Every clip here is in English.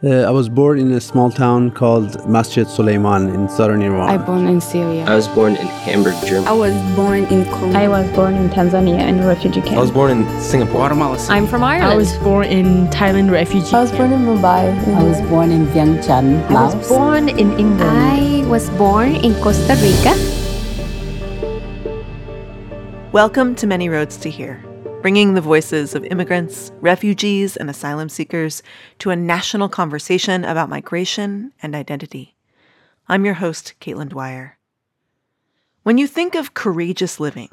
Uh, I was born in a small town called Masjid Suleiman in southern Iran. I was born in Syria. I was born in Hamburg, Germany. I was born in Congo. I was born in Tanzania in a refugee camp. I was born in Singapore. Guatemala. I'm from Ireland. I was born in Thailand refugee I was born in Mumbai. I was born in Vientiane, Laos. I was born in England. I was born in Costa Rica. Welcome to Many Roads to Here bringing the voices of immigrants, refugees, and asylum seekers to a national conversation about migration and identity. I'm your host, Caitlin Dwyer. When you think of courageous living,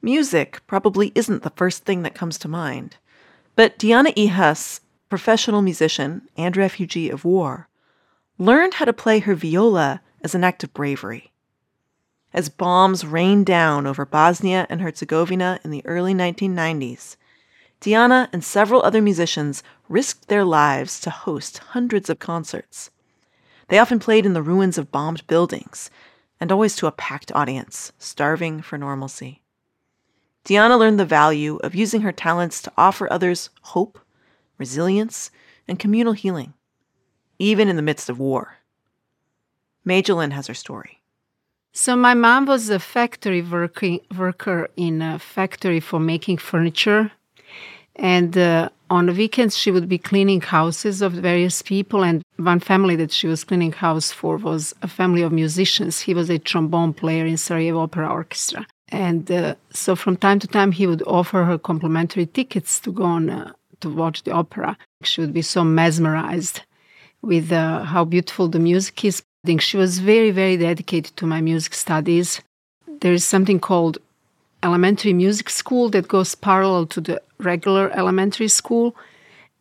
music probably isn't the first thing that comes to mind. But Dijana Ihas, professional musician and refugee of war, learned how to play her viola as an act of bravery as bombs rained down over Bosnia and Herzegovina in the early 1990s, Dijana and several other musicians risked their lives to host hundreds of concerts. They often played in the ruins of bombed buildings, and always to a packed audience, starving for normalcy. Dijana learned the value of using her talents to offer others hope, resilience, and communal healing, even in the midst of war. Mae Ghylin has her story. So my mom was a factory working, worker in a factory for making furniture, and uh, on weekends she would be cleaning houses of various people. And one family that she was cleaning house for was a family of musicians. He was a trombone player in Sarajevo Opera Orchestra, and uh, so from time to time he would offer her complimentary tickets to go on uh, to watch the opera. She would be so mesmerized with uh, how beautiful the music is I think she was very, very dedicated to my music studies. There is something called elementary music school that goes parallel to the regular elementary school,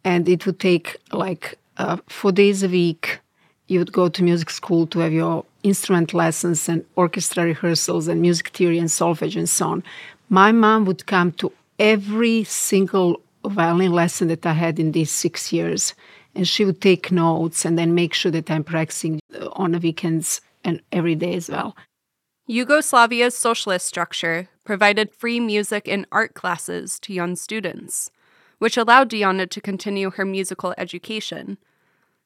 and it would take like uh, four days a week. You would go to music school to have your instrument lessons and orchestra rehearsals and music theory and solfege and so on. My mom would come to every single violin lesson that I had in these six years and she would take notes and then make sure that I'm practicing on the weekends and every day as well. Yugoslavia's socialist structure provided free music and art classes to young students, which allowed Dijana to continue her musical education.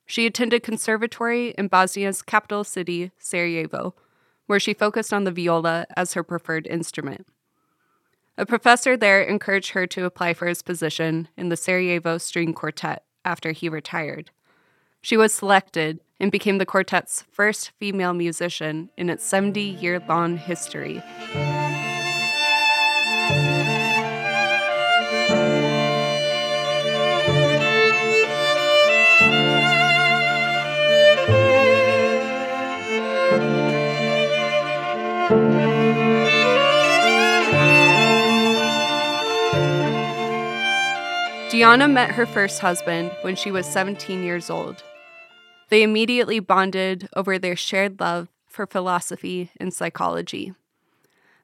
She attended conservatory in Bosnia's capital city, Sarajevo, where she focused on the viola as her preferred instrument. A professor there encouraged her to apply for his position in the Sarajevo String Quartet after he retired. She was selected and became the quartet's first female musician in its 70 year long history. Dijana met her first husband when she was 17 years old. They immediately bonded over their shared love for philosophy and psychology.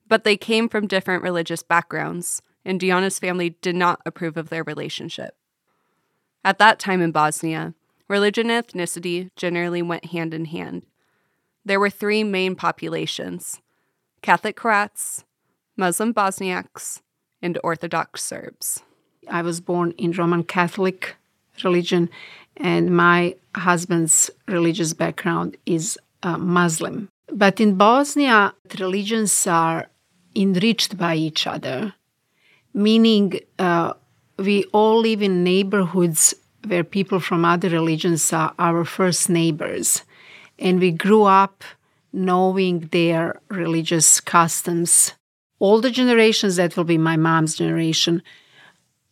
But they came from different religious backgrounds, and Dijana's family did not approve of their relationship. At that time in Bosnia, religion and ethnicity generally went hand in hand. There were three main populations Catholic Croats, Muslim Bosniaks, and Orthodox Serbs. I was born in Roman Catholic religion, and my husband's religious background is uh, Muslim. But in Bosnia, religions are enriched by each other, meaning uh, we all live in neighborhoods where people from other religions are our first neighbors. And we grew up knowing their religious customs. All the generations that will be my mom's generation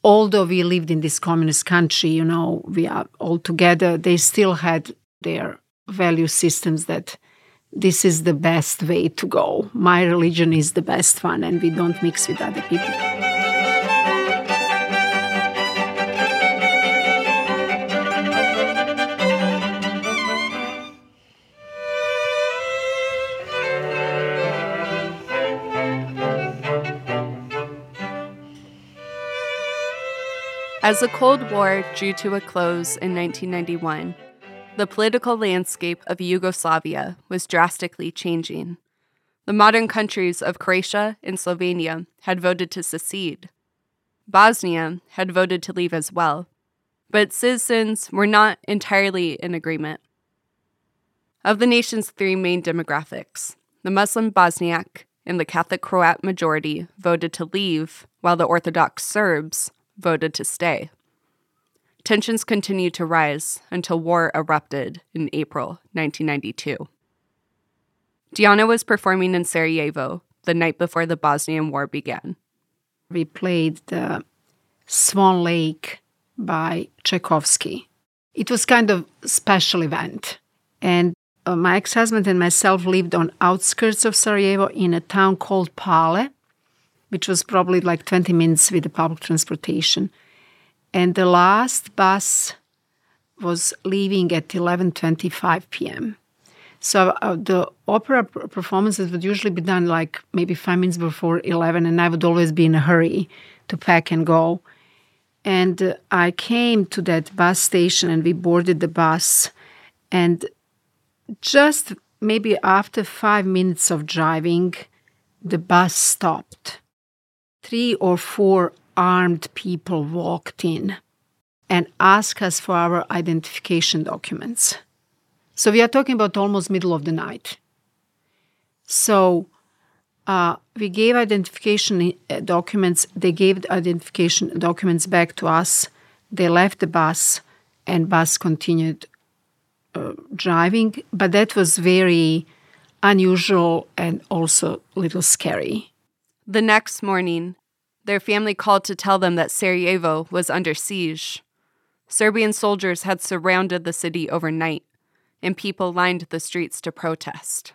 although we lived in this communist country, you know, we are all together, they still had their value systems that this is the best way to go. My religion is the best one, and we don't mix with other people. As the Cold War drew to a close in 1991, the political landscape of Yugoslavia was drastically changing. The modern countries of Croatia and Slovenia had voted to secede. Bosnia had voted to leave as well, but citizens were not entirely in agreement. Of the nation's three main demographics, the Muslim Bosniak and the Catholic Croat majority voted to leave, while the Orthodox Serbs voted to stay. Tensions continued to rise until war erupted in April 1992. Dijana was performing in Sarajevo the night before the Bosnian War began. We played the Swan Lake by Tchaikovsky. It was kind of special event. And uh, my ex-husband and myself lived on outskirts of Sarajevo in a town called Pale, which was probably like 20 minutes with the public transportation. And the last bus was leaving at 11:25 p.m. So uh, the opera performances would usually be done like maybe five minutes before 11, and I would always be in a hurry to pack and go. And uh, I came to that bus station and we boarded the bus. And just maybe after five minutes of driving, the bus stopped. Three or four armed people walked in and asked us for our identification documents. So we are talking about almost middle of the night. So uh, we gave identification uh, documents. They gave identification documents back to us. They left the bus, and bus continued uh, driving. But that was very unusual and also a little scary. The next morning, their family called to tell them that Sarajevo was under siege. Serbian soldiers had surrounded the city overnight and people lined the streets to protest.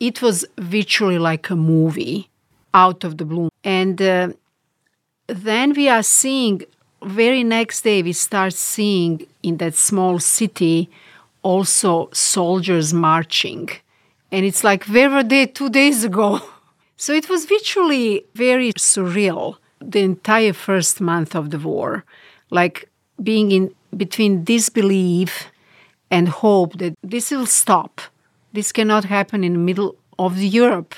It was virtually like a movie out of the blue. And uh, then we are seeing, very next day, we start seeing in that small city also soldiers marching. And it's like, where were they two days ago? So it was virtually very surreal, the entire first month of the war, like being in between disbelief and hope that this will stop. This cannot happen in the middle of Europe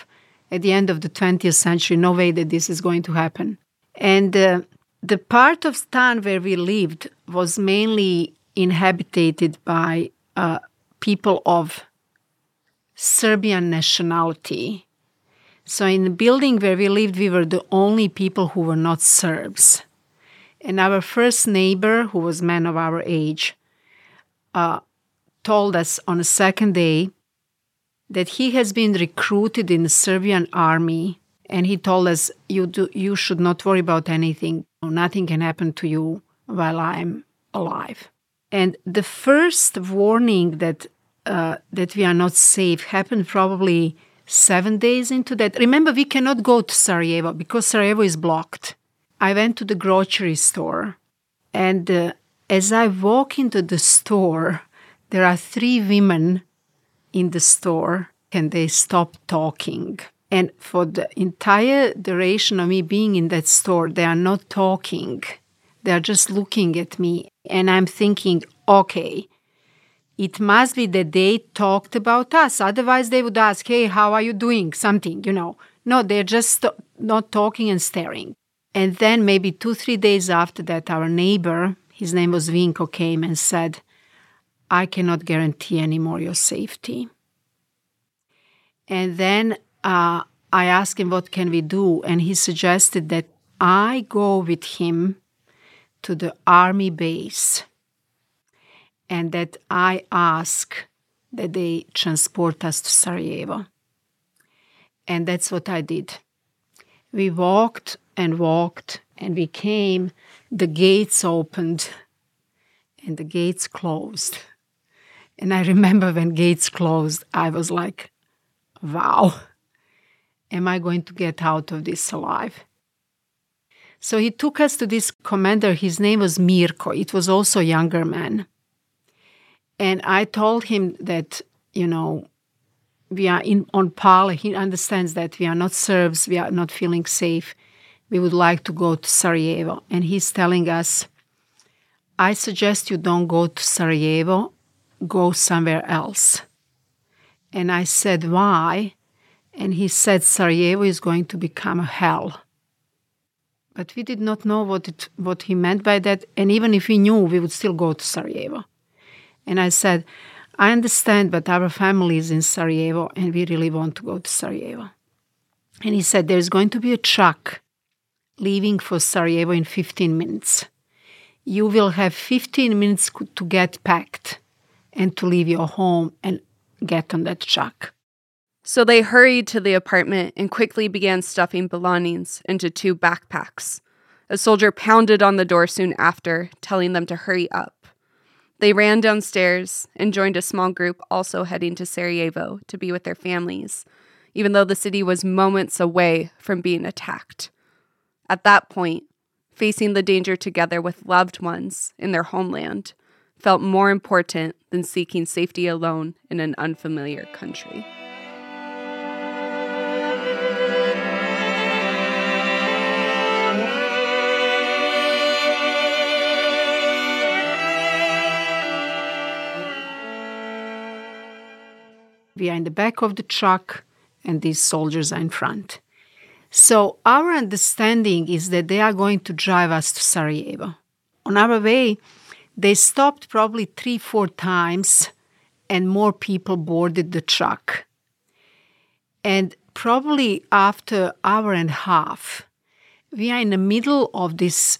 at the end of the 20th century. No way that this is going to happen. And uh, the part of Stan where we lived was mainly inhabited by uh, people of Serbian nationality. So, in the building where we lived, we were the only people who were not Serbs. And our first neighbor, who was man of our age, uh, told us on the second day that he has been recruited in the Serbian army. And he told us you do, you should not worry about anything. Nothing can happen to you while I'm alive. And the first warning that uh, that we are not safe happened probably seven days into that remember we cannot go to Sarajevo because Sarajevo is blocked I went to the grocery store and uh, as I walk into the store there are three women in the store and they stop talking. And for the entire duration of me being in that store, they are not talking. They are just looking at me. And I'm thinking, okay, it must be that they talked about us. Otherwise, they would ask, hey, how are you doing? Something, you know. No, they're just not talking and staring. And then maybe two, three days after that, our neighbor, his name was Vinko, came and said, I cannot guarantee anymore your safety. And then uh, I asked him, What can we do? And he suggested that I go with him to the army base and that I ask that they transport us to Sarajevo. And that's what I did. We walked and walked and we came, the gates opened and the gates closed. And I remember when gates closed, I was like, wow, am I going to get out of this alive? So he took us to this commander. His name was Mirko. It was also a younger man. And I told him that, you know, we are in on Pale. He understands that we are not Serbs. We are not feeling safe. We would like to go to Sarajevo. And he's telling us, I suggest you don't go to Sarajevo go somewhere else. And I said, Why? And he said, Sarajevo is going to become a hell. But we did not know what, it, what he meant by that. And even if we knew, we would still go to Sarajevo. And I said, I understand, but our family is in Sarajevo and we really want to go to Sarajevo. And he said, There's going to be a truck leaving for Sarajevo in 15 minutes. You will have 15 minutes to get packed and to leave your home and get on that truck. So they hurried to the apartment and quickly began stuffing belongings into two backpacks. A soldier pounded on the door soon after, telling them to hurry up. They ran downstairs and joined a small group also heading to Sarajevo to be with their families, even though the city was moments away from being attacked. At that point, facing the danger together with loved ones in their homeland felt more important than seeking safety alone in an unfamiliar country. We are in the back of the truck, and these soldiers are in front. So, our understanding is that they are going to drive us to Sarajevo. On our way, they stopped probably three, four times, and more people boarded the truck. And probably after hour and a half, we are in the middle of this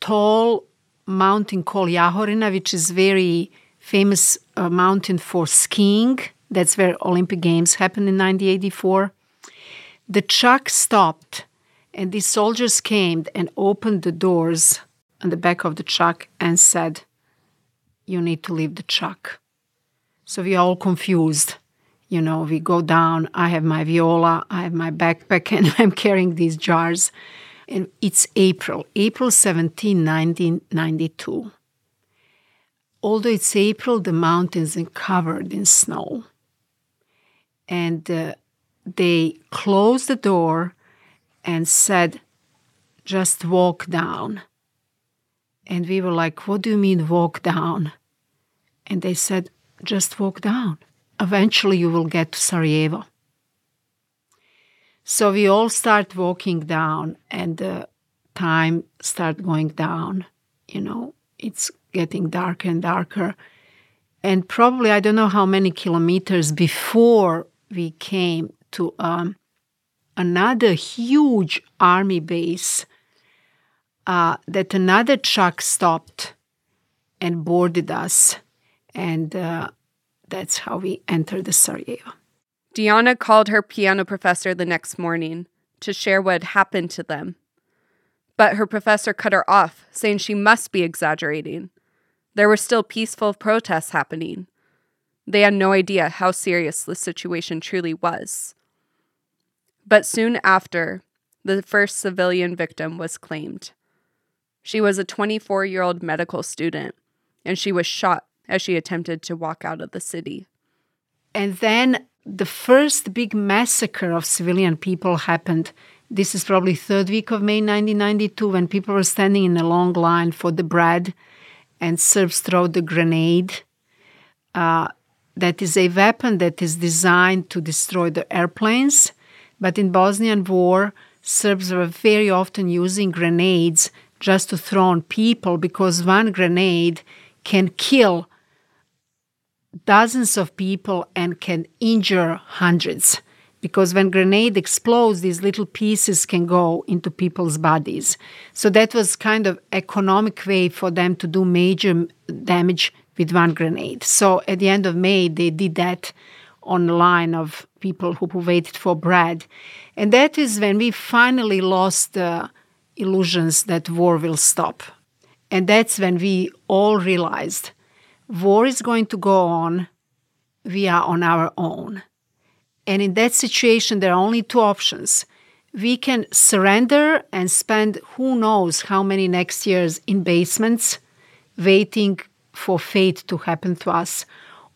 tall mountain called Jahorina, which is very famous uh, mountain for skiing that's where Olympic Games happened in 1984. The truck stopped, and these soldiers came and opened the doors on the back of the truck and said, You need to leave the truck. So we are all confused. You know, we go down. I have my viola, I have my backpack, and I'm carrying these jars. And it's April, April 17, 1992. Although it's April, the mountains are covered in snow and uh, they closed the door and said, just walk down. And we were like, what do you mean walk down? And they said, just walk down. Eventually you will get to Sarajevo. So we all start walking down and the time start going down. You know, it's getting darker and darker. And probably, I don't know how many kilometers before we came to um, another huge army base uh, that another truck stopped and boarded us. And uh, that's how we entered the Sarajevo. Dijana called her piano professor the next morning to share what had happened to them. But her professor cut her off, saying she must be exaggerating. There were still peaceful protests happening. They had no idea how serious the situation truly was. But soon after, the first civilian victim was claimed. She was a 24 year old medical student, and she was shot as she attempted to walk out of the city. And then the first big massacre of civilian people happened. This is probably third week of May 1992 when people were standing in a long line for the bread and Serbs throw the grenade. Uh, that is a weapon that is designed to destroy the airplanes. But in Bosnian war, Serbs were very often using grenades just to throw on people because one grenade can kill dozens of people and can injure hundreds because when grenade explodes these little pieces can go into people's bodies so that was kind of economic way for them to do major damage with one grenade. So at the end of May, they did that on the line of people who waited for bread. And that is when we finally lost the illusions that war will stop. And that's when we all realized war is going to go on, we are on our own. And in that situation, there are only two options. We can surrender and spend who knows how many next years in basements waiting for fate to happen to us,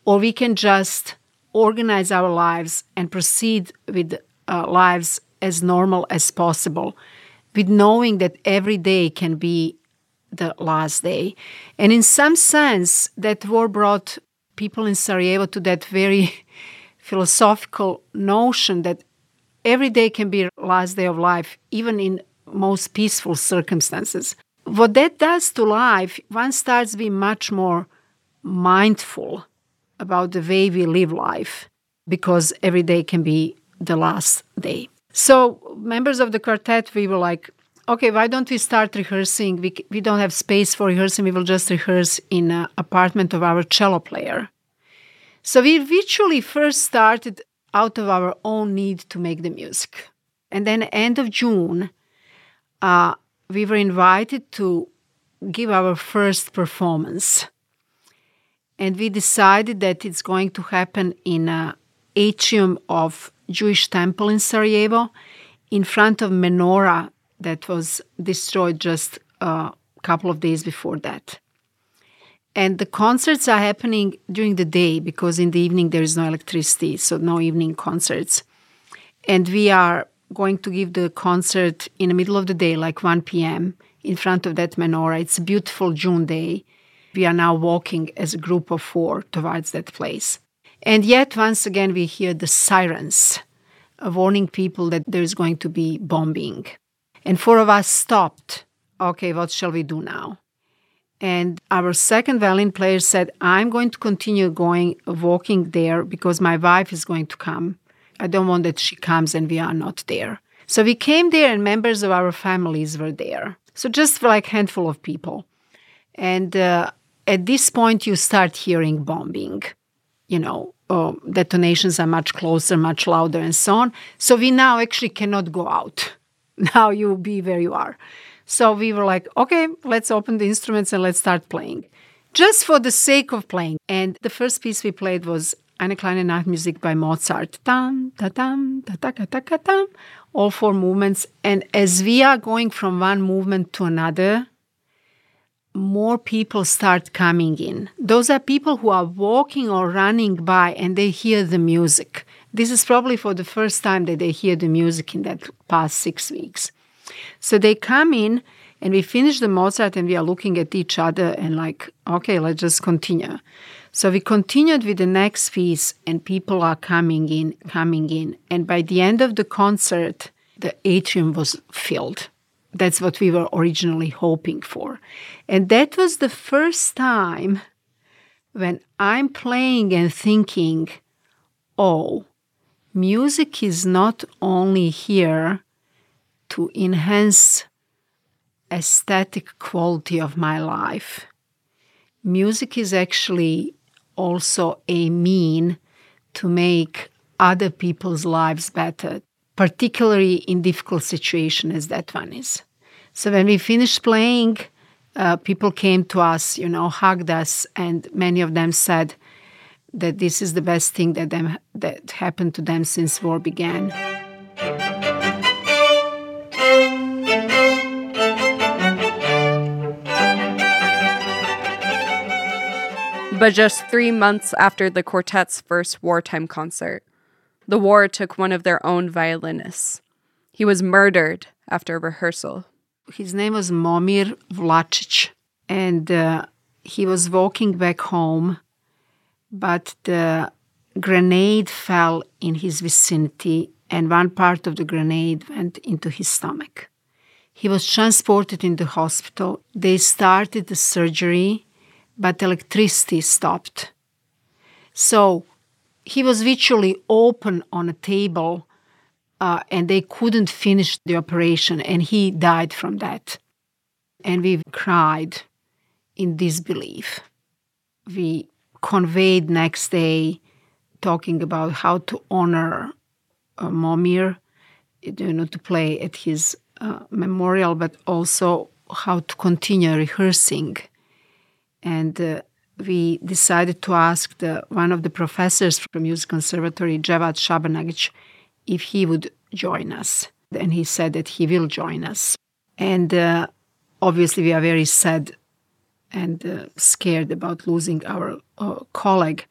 or we can just organize our lives and proceed with uh, lives as normal as possible, with knowing that every day can be the last day. And in some sense, that war brought people in Sarajevo to that very philosophical notion that every day can be last day of life, even in most peaceful circumstances. What that does to life, one starts being much more mindful about the way we live life because every day can be the last day. So, members of the quartet, we were like, okay, why don't we start rehearsing? We, we don't have space for rehearsing. We will just rehearse in an apartment of our cello player. So we virtually first started out of our own need to make the music. And then end of June, uh, we were invited to give our first performance. And we decided that it's going to happen in a atrium of Jewish temple in Sarajevo in front of menorah that was destroyed just a couple of days before that. And the concerts are happening during the day because in the evening there is no electricity, so no evening concerts. And we are going to give the concert in the middle of the day, like 1 p.m., in front of that menorah. It's a beautiful June day. We are now walking as a group of four towards that place. And yet, once again, we hear the sirens warning people that there is going to be bombing. And four of us stopped. Okay, what shall we do now? And our second violin player said, I'm going to continue going, walking there because my wife is going to come. I don't want that she comes and we are not there. So we came there and members of our families were there. So just like handful of people. And uh, at this point, you start hearing bombing. You know, uh, detonations are much closer, much louder, and so on. So we now actually cannot go out. Now you be where you are. So we were like, okay, let's open the instruments and let's start playing, just for the sake of playing. And the first piece we played was Eine kleine Nachtmusik by Mozart. Tam, ta tam, ta ta ta ta tam. All four movements. And as we are going from one movement to another, more people start coming in. Those are people who are walking or running by and they hear the music. This is probably for the first time that they hear the music in that past six weeks. So they come in and we finish the Mozart and we are looking at each other and like, okay, let's just continue. So we continued with the next piece and people are coming in, coming in. And by the end of the concert, the atrium was filled. That's what we were originally hoping for. And that was the first time when I'm playing and thinking, oh, music is not only here to enhance aesthetic quality of my life. Music is actually also a mean to make other people's lives better, particularly in difficult situations as that one is. So when we finished playing, uh, people came to us, you know, hugged us, and many of them said that this is the best thing that them that happened to them since war began. But just three months after the quartet's first wartime concert, the war took one of their own violinists. He was murdered after a rehearsal. His name was Momir Vlacic, and uh, he was walking back home, but the grenade fell in his vicinity, and one part of the grenade went into his stomach. He was transported in the hospital. They started the surgery but electricity stopped. So he was virtually open on a table uh, and they couldn't finish the operation, and he died from that. And we cried in disbelief. We conveyed next day talking about how to honor uh, Momir, you know, to play at his uh, memorial, but also how to continue rehearsing and uh, we decided to ask the, one of the professors from Music Conservatory, Javad Shabanagic, if he would join us. And he said that he will join us. And uh, obviously, we are very sad and uh, scared about losing our uh, colleague.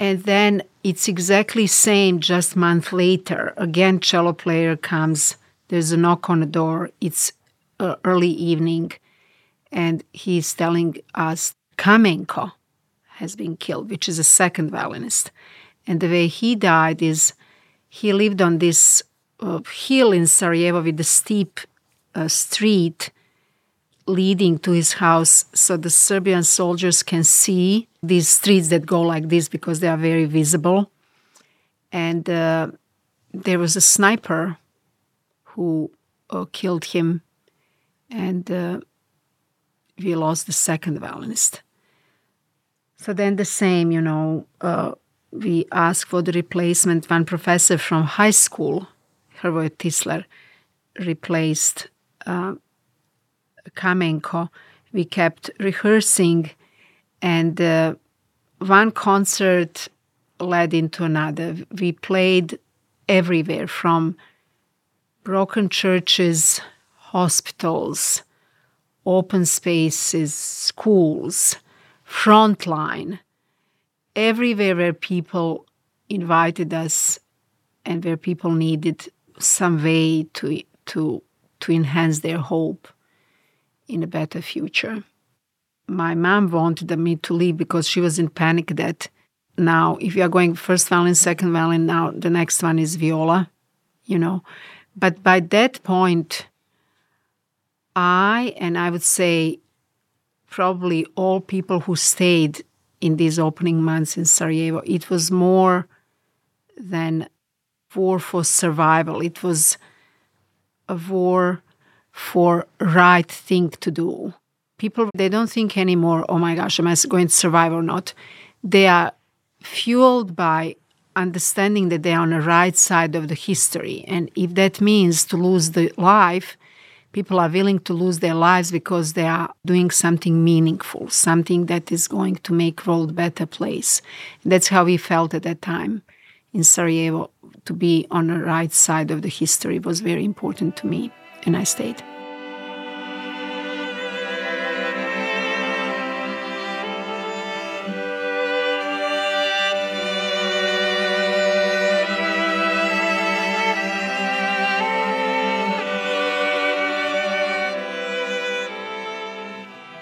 And then it's exactly same just month later. Again, cello player comes. There's a knock on the door. It's uh, early evening and he's telling us Kamenko has been killed, which is a second violinist. And the way he died is he lived on this uh, hill in Sarajevo with a steep a street leading to his house so the Serbian soldiers can see these streets that go like this because they are very visible. And uh, there was a sniper who uh, killed him, and uh, we lost the second violinist. So then the same, you know, uh, we asked for the replacement. One professor from high school, Hrvoje Tisler, replaced uh, Kamenko. We kept rehearsing, and uh, one concert led into another. We played everywhere from broken churches, hospitals, open spaces, schools, frontline, everywhere where people invited us and where people needed some way to to to enhance their hope in a better future. My mom wanted me to leave because she was in panic that now if you are going first violin, second violin, now the next one is viola, you know. But by that point, I and I would say probably all people who stayed in these opening months in Sarajevo, it was more than war for survival. It was a war for right thing to do. People they don't think anymore, oh my gosh, am I going to survive or not? They are fueled by understanding that they are on the right side of the history. And if that means to lose the life, people are willing to lose their lives because they are doing something meaningful, something that is going to make world a better place. That's how we felt at that time in Sarajevo. To be on the right side of the history was very important to me, and I stayed.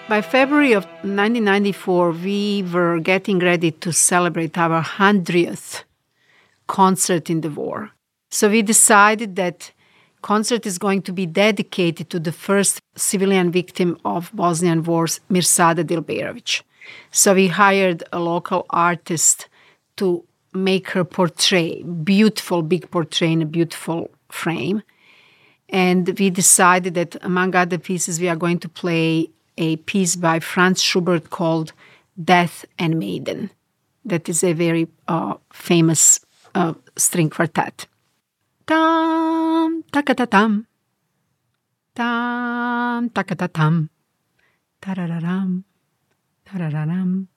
By February of 1994, we were getting ready to celebrate our 100th concert in the war. So we decided that concert is going to be dedicated to the first civilian victim of Bosnian wars, Mirsada Dilberovic. So we hired a local artist to make her portrait, beautiful big portrait in a beautiful frame. And we decided that among other pieces, we are going to play a piece by Franz Schubert called Death and Maiden. That is a very uh, famous uh, string quartet. Tam, takatatam. Tam, takatatam. Tarararam. Tarararam.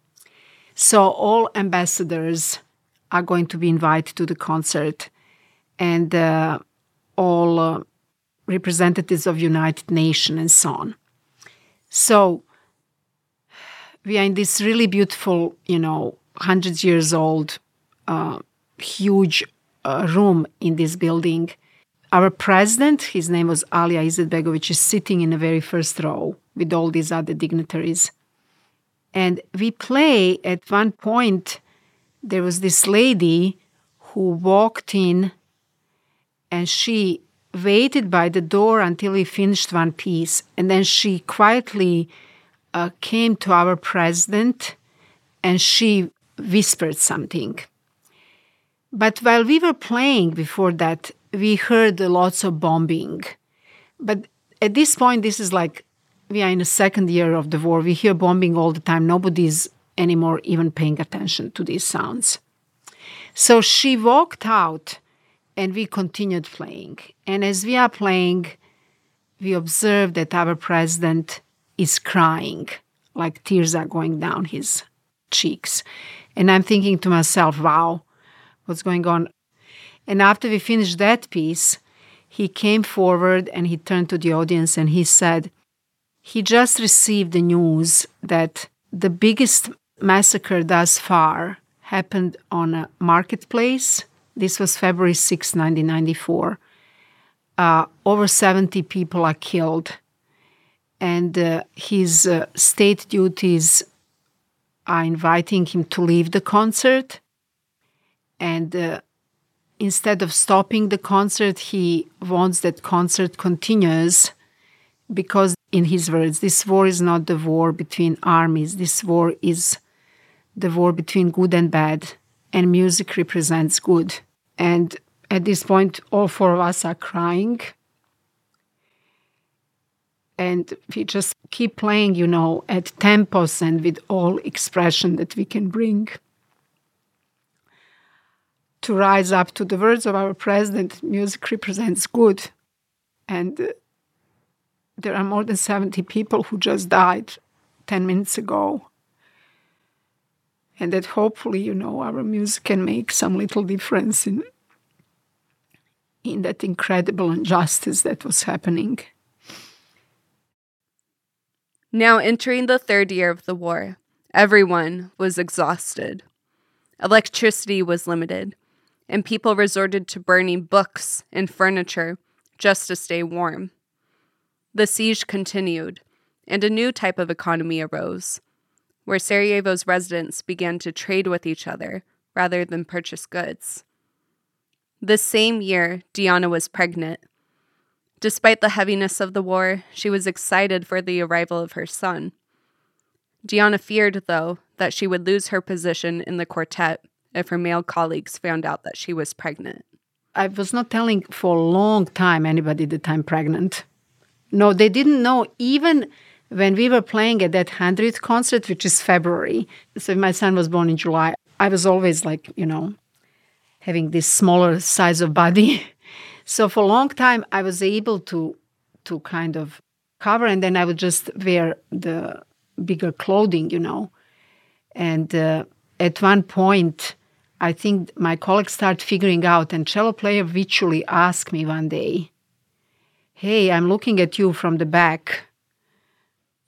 So all ambassadors are going to be invited to the concert, and uh, all uh, representatives of United Nations and so on. So we are in this really beautiful, you know, hundreds years old, uh, huge uh, room in this building. Our president, his name was Alija Izetbegovic, is sitting in the very first row with all these other dignitaries. And we play at one point, there was this lady who walked in and she waited by the door until he finished one piece. And then she quietly uh, came to our president and she whispered something. But while we were playing before that, we heard lots of bombing. But at this point, this is like we are in the second year of the war. We hear bombing all the time. Nobody's anymore even paying attention to these sounds. So she walked out and we continued playing. And as we are playing, we observe that our president is crying, like tears are going down his cheeks. And I'm thinking to myself, wow, what's going on? And after we finished that piece, he came forward and he turned to the audience and he said, he just received the news that the biggest massacre thus far happened on a marketplace this was February 6, 1994. Uh, over 70 people are killed, and uh, his uh, state duties are inviting him to leave the concert. And uh, instead of stopping the concert, he wants that concert continues because, in his words, this war is not the war between armies, this war is the war between good and bad, and music represents good. And at this point, all four of us are crying. And we just keep playing, you know, at tempos and with all expression that we can bring to rise up to the words of our president music represents good and uh, there are more than 70 people who just died 10 minutes ago and that hopefully you know our music can make some little difference in in that incredible injustice that was happening now entering the third year of the war everyone was exhausted electricity was limited and people resorted to burning books and furniture just to stay warm. The siege continued, and a new type of economy arose, where Sarajevo's residents began to trade with each other rather than purchase goods. This same year, Dijana was pregnant. Despite the heaviness of the war, she was excited for the arrival of her son. Dijana feared, though, that she would lose her position in the quartet if her male colleagues found out that she was pregnant. I was not telling for a long time anybody that I'm pregnant. No, they didn't know even when we were playing at that 100th concert, which is February. So my son was born in July. I was always like, you know, having this smaller size of body. so for a long time, I was able to to kind of cover, and then I would just wear the bigger clothing, you know. And uh, at one point, I think my colleagues start figuring out, and cello player virtually asked me one day, Hey, I'm looking at you from the back.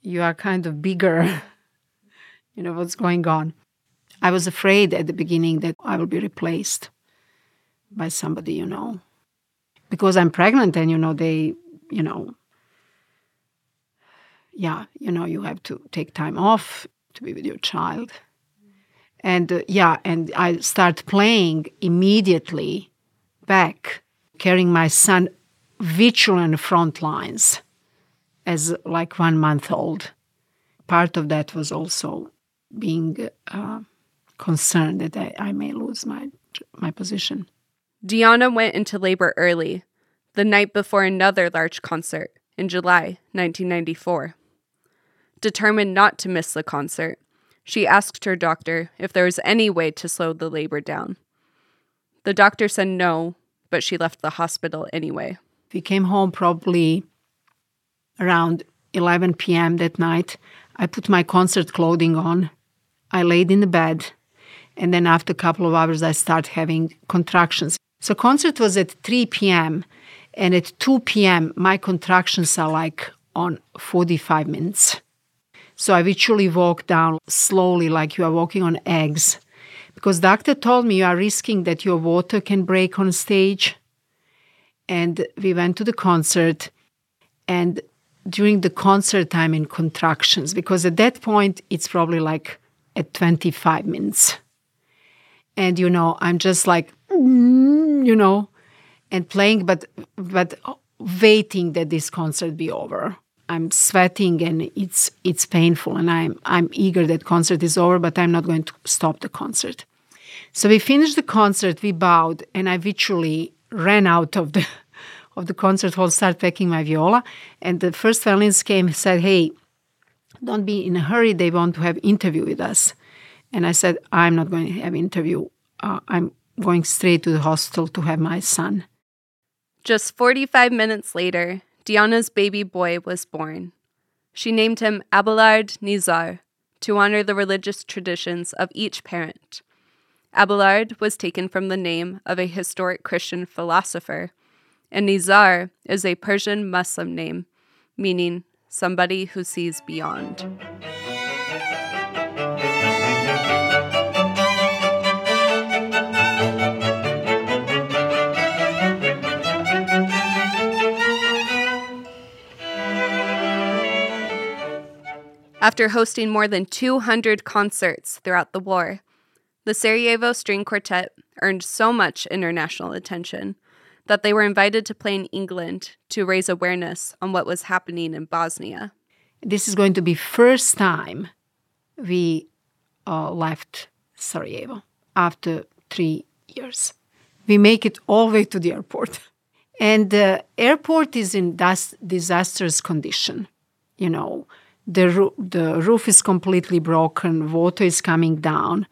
You are kind of bigger. you know, what's going on? I was afraid at the beginning that I will be replaced by somebody, you know, because I'm pregnant and, you know, they, you know, yeah, you know, you have to take time off to be with your child and uh, yeah and i start playing immediately back carrying my son virtually on the front lines as like one month old part of that was also being uh, concerned that I, I may lose my my position Dijana went into labor early the night before another large concert in july 1994 determined not to miss the concert she asked her doctor if there was any way to slow the labor down. The doctor said no, but she left the hospital anyway. We came home probably around 11 p.m. that night. I put my concert clothing on. I laid in the bed. And then after a couple of hours, I start having contractions. So concert was at 3 p.m. And at 2 p.m., my contractions are like on 45 minutes. So I literally walked down slowly, like you are walking on eggs. Because doctor told me you are risking that your water can break on stage. And we went to the concert. And during the concert, I'm in contractions because at that point, it's probably like at 25 minutes. And, you know, I'm just like, mm, you know, and playing, but, but waiting that this concert be over. I'm sweating and it's it's painful and I'm I'm eager that concert is over, but I'm not going to stop the concert. So we finished the concert, we bowed, and I literally ran out of the of the concert hall, started packing my viola, and the first violinist came and said, Hey, don't be in a hurry, they want to have interview with us. And I said, I'm not going to have interview. Uh, I'm going straight to the hospital to have my son. Just 45 minutes later, Dijana's baby boy was born. She named him Abelard Nizar to honor the religious traditions of each parent. Abelard was taken from the name of a historic Christian philosopher, and Nizar is a Persian Muslim name, meaning somebody who sees beyond. After hosting more than 200 concerts throughout the war, the Sarajevo String Quartet earned so much international attention that they were invited to play in England to raise awareness on what was happening in Bosnia. This is going to be first time we uh, left Sarajevo after three years. We make it all the way to the airport. And the airport is in disastrous condition. You know, the, ro- the roof is completely broken, water is coming down.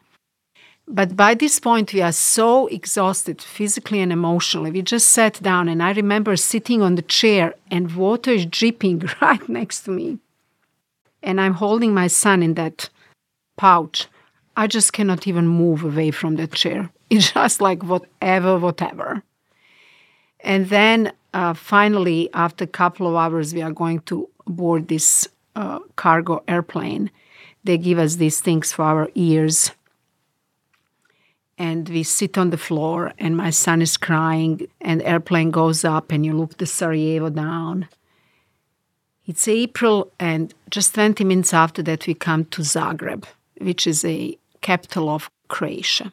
But by this point, we are so exhausted physically and emotionally. We just sat down, and I remember sitting on the chair, and water is dripping right next to me. And I'm holding my son in that pouch. I just cannot even move away from that chair. It's just like whatever, whatever. And then uh, finally, after a couple of hours, we are going to board this uh, cargo airplane. They give us these things for our ears and we sit on the floor and my son is crying and airplane goes up and you look the sarajevo down. It's april and just 20 minutes after that we come to zagreb which is a capital of croatia.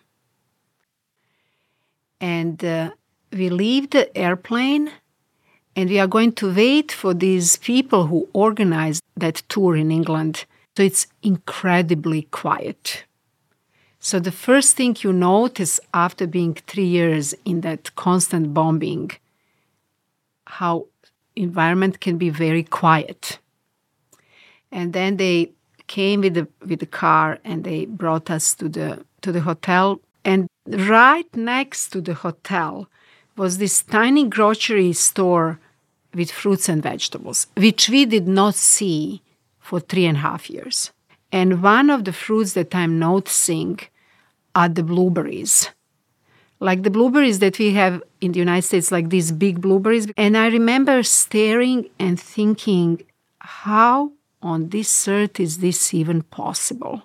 And uh, we leave the airplane and we are going to wait for these people who organized that tour in england. So it's incredibly quiet so the first thing you notice after being three years in that constant bombing, how environment can be very quiet. And then they came with the with the car and they brought us to the to the hotel. And right next to the hotel was this tiny grocery store with fruits and vegetables, which we did not see for three and a half years. And one of the fruits that I'm noticing are the blueberries. Like the blueberries that we have in the United States, like these big blueberries. And I remember staring and thinking, how on this earth is this even possible?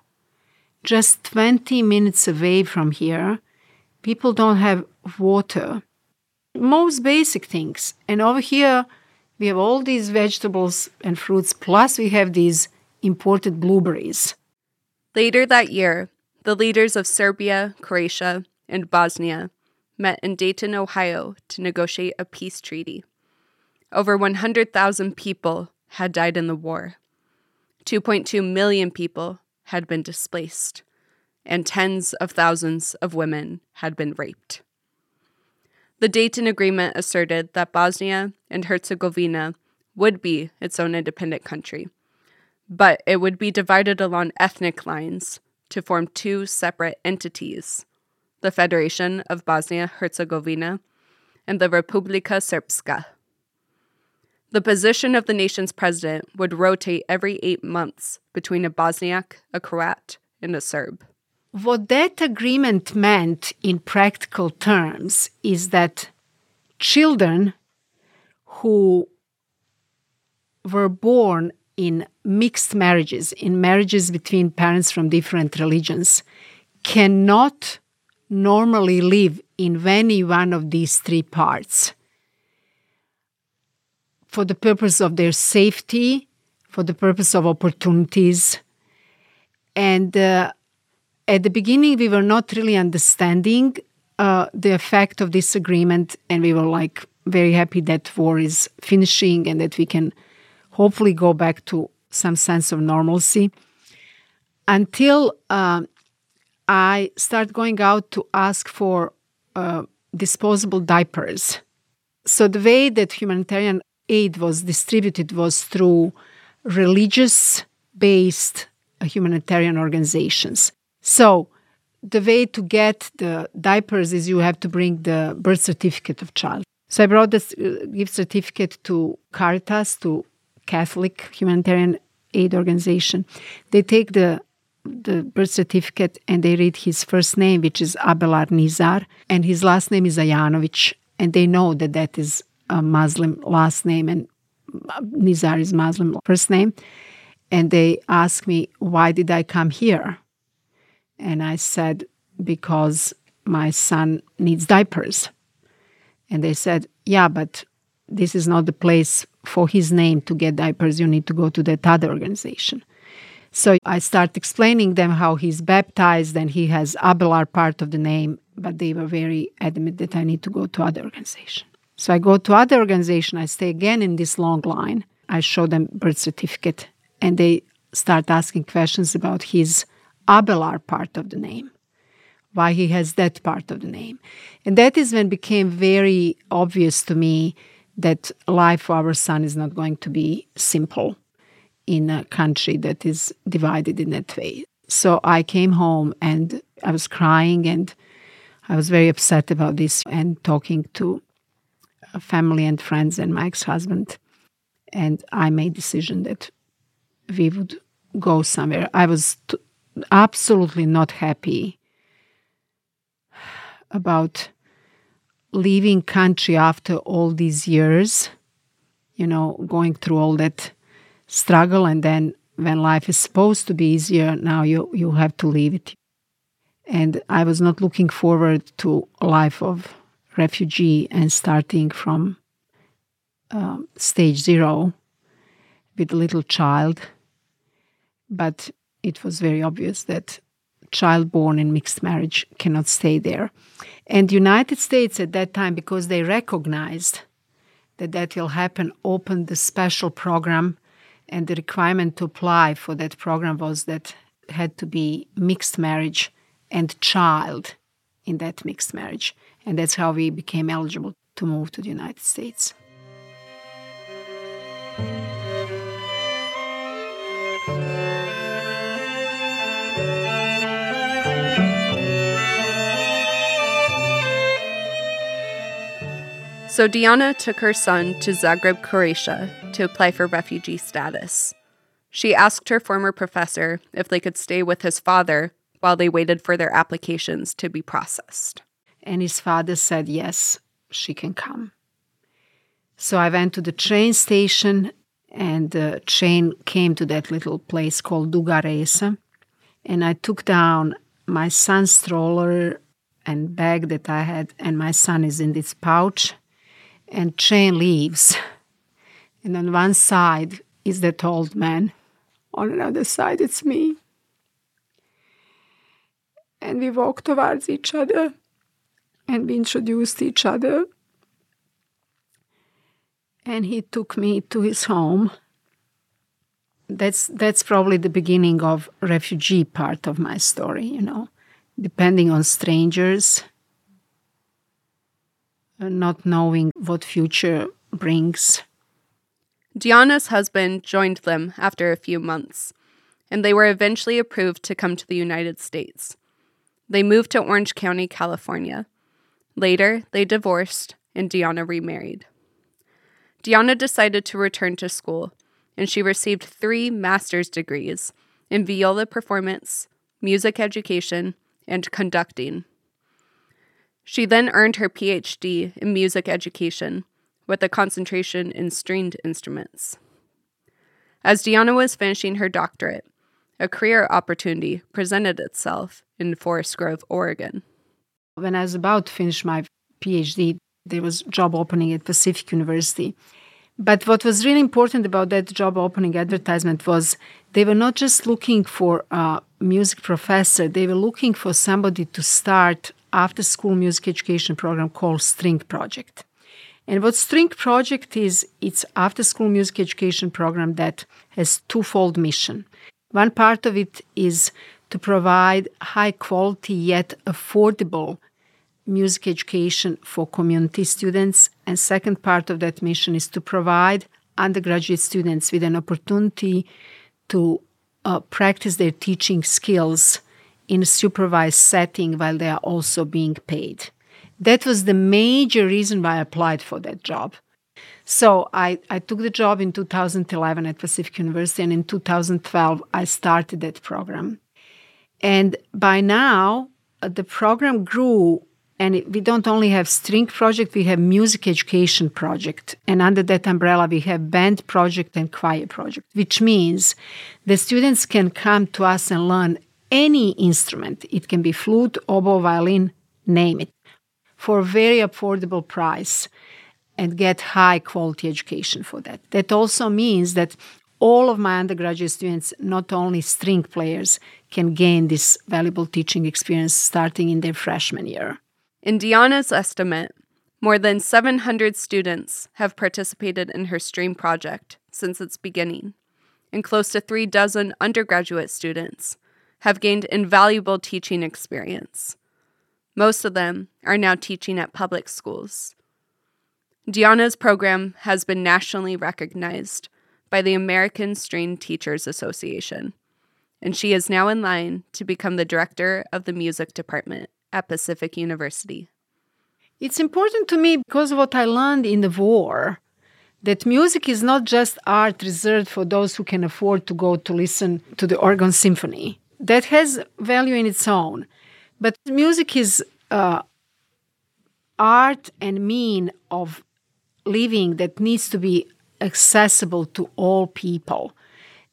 Just 20 minutes away from here, people don't have water. Most basic things. And over here, we have all these vegetables and fruits, plus we have these imported blueberries. Later that year, the leaders of Serbia, Croatia, and Bosnia met in Dayton, Ohio to negotiate a peace treaty. Over 100,000 people had died in the war. 2.2 million people had been displaced, and tens of thousands of women had been raped. The Dayton Agreement asserted that Bosnia and Herzegovina would be its own independent country, but it would be divided along ethnic lines to form two separate entities the Federation of Bosnia Herzegovina and the Republika Srpska. The position of the nation's president would rotate every eight months between a Bosniak, a Croat, and a Serb. What that agreement meant in practical terms is that children who were born in mixed marriages, in marriages between parents from different religions, cannot normally live in any one of these three parts for the purpose of their safety, for the purpose of opportunities. And uh, at the beginning, we were not really understanding uh, the effect of this agreement, and we were like very happy that war is finishing and that we can hopefully go back to some sense of normalcy until uh, I start going out to ask for uh, disposable diapers. So the way that humanitarian aid was distributed was through religious based humanitarian organizations. So the way to get the diapers is you have to bring the birth certificate of child. So I brought this uh, gift certificate to Caritas to Catholic humanitarian aid organization. They take the the birth certificate and they read his first name, which is Abelar Nizar, and his last name is Ayanovic, and they know that that is a Muslim last name and uh, Nizar is Muslim first name. And they ask me, why did I come here? And I said, because my son needs diapers. And they said, yeah, but this is not the place for his name to get diapers. You need to go to that other organization. So I start explaining them how he's baptized and he has Abelar part of the name, but they were very adamant that I need to go to other organization. So I go to other organization, I stay again in this long line. I show them birth certificate and they start asking questions about his Abelard part of the name, why he has that part of the name. And that is when became very obvious to me that life for our son is not going to be simple in a country that is divided in that way. So I came home and I was crying and I was very upset about this and talking to family and friends and my ex-husband and I made decision that we would go somewhere. I was t- absolutely not happy about leaving country after all these years, you know, going through all that struggle and then when life is supposed to be easier, now you you have to leave it. And I was not looking forward to a life of refugee and starting from um, stage zero with a little child. But it was very obvious that child born in mixed marriage cannot stay there. And the United States at that time, because they recognized that that will happen, opened the special program, and the requirement to apply for that program was that had to be mixed marriage and child in that mixed marriage. And that's how we became eligible to move to the United States. So Dijana took her son to Zagreb, Croatia to apply for refugee status. She asked her former professor if they could stay with his father while they waited for their applications to be processed. And his father said, Yes, she can come. So I went to the train station, and the train came to that little place called Duga Resa. And I took down my son's stroller and bag that I had, and my son is in this pouch and chain leaves. And on one side is that old man, on another side it's me. And we walked towards each other and we introduced each other. And he took me to his home. That's that's probably the beginning of refugee part of my story, you know, depending on strangers not knowing what future brings. Dijana's husband joined them after a few months, and they were eventually approved to come to the United States. They moved to Orange County, California. Later, they divorced, and Dijana remarried. Dijana decided to return to school, and she received three master's degrees in viola performance, music education, and conducting she then earned her PhD in music education with a concentration in stringed instruments. As Dijana was finishing her doctorate, a career opportunity presented itself in Forest Grove, Oregon. When I was about to finish my PhD, there was job opening at Pacific University. But what was really important about that job opening advertisement was they were not just looking for a music professor, they were looking for somebody to start after school music education program called String Project. And what String Project is, it's after school music education program that has twofold mission. One part of it is to provide high quality yet affordable music education for community students. And second part of that mission is to provide undergraduate students with an opportunity to uh, practice their teaching skills in a supervised setting while they are also being paid. That was the major reason why I applied for that job. So I, I took the job in 2011 at Pacific University, and in 2012, I started that program. And by now, uh, the program grew, and it, we don't only have string project, we have music education project. And under that umbrella, we have band project and choir project, which means the students can come to us and learn any instrument. It can be flute, oboe, violin, name it, for a very affordable price and get high quality education for that. That also means that all of my undergraduate students, not only string players, can gain this valuable teaching experience starting in their freshman year. In Dijana's estimate, More than 700 students have participated in her String Project since its beginning, and close to three dozen undergraduate students have gained invaluable teaching experience. Most of them are now teaching at public schools. Dijana's program has been nationally recognized by the American String Teachers Association, and she is now in line to become the director of the music department at Pacific University. It's important to me because of what I learned in the war that music is not just art reserved for those who can afford to go to listen to the organ symphony. That has value in its own. But music is uh, art and mean of living that needs to be accessible to all people.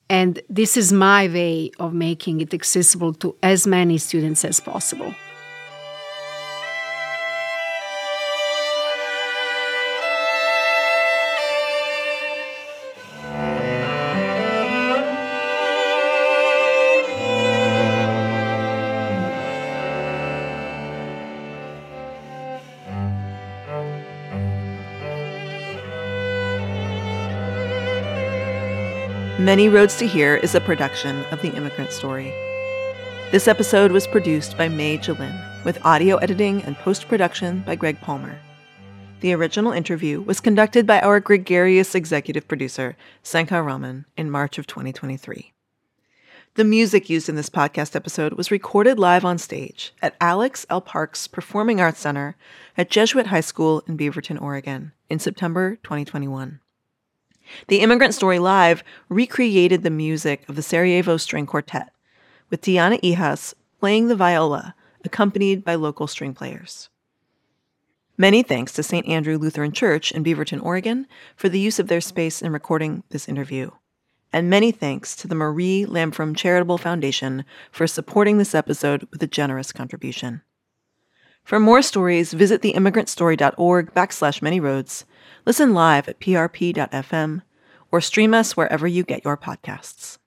And this is my way of making it accessible to as many students as possible. Many Roads to Here is a production of The Immigrant Story. This episode was produced by Mae Ghylin, with audio editing and post production by Gregg Palmer. The original interview was conducted by our gregarious executive producer, Sankar Raman, in March of 2023. The music used in this podcast episode was recorded live on stage at Alex L. Parks Performing Arts Center at Jesuit High School in Beaverton, Oregon, in September 2021. The Immigrant Story Live recreated the music of the Sarajevo String Quartet, with Dijana Ihas playing the viola, accompanied by local string players. Many thanks to St. Andrew Lutheran Church in Beaverton, Oregon, for the use of their space in recording this interview. And many thanks to the Marie Lamfrom Charitable Foundation for supporting this episode with a generous contribution. For more stories, visit theimmigrantstory.org backslash many listen live at prp.fm, or stream us wherever you get your podcasts.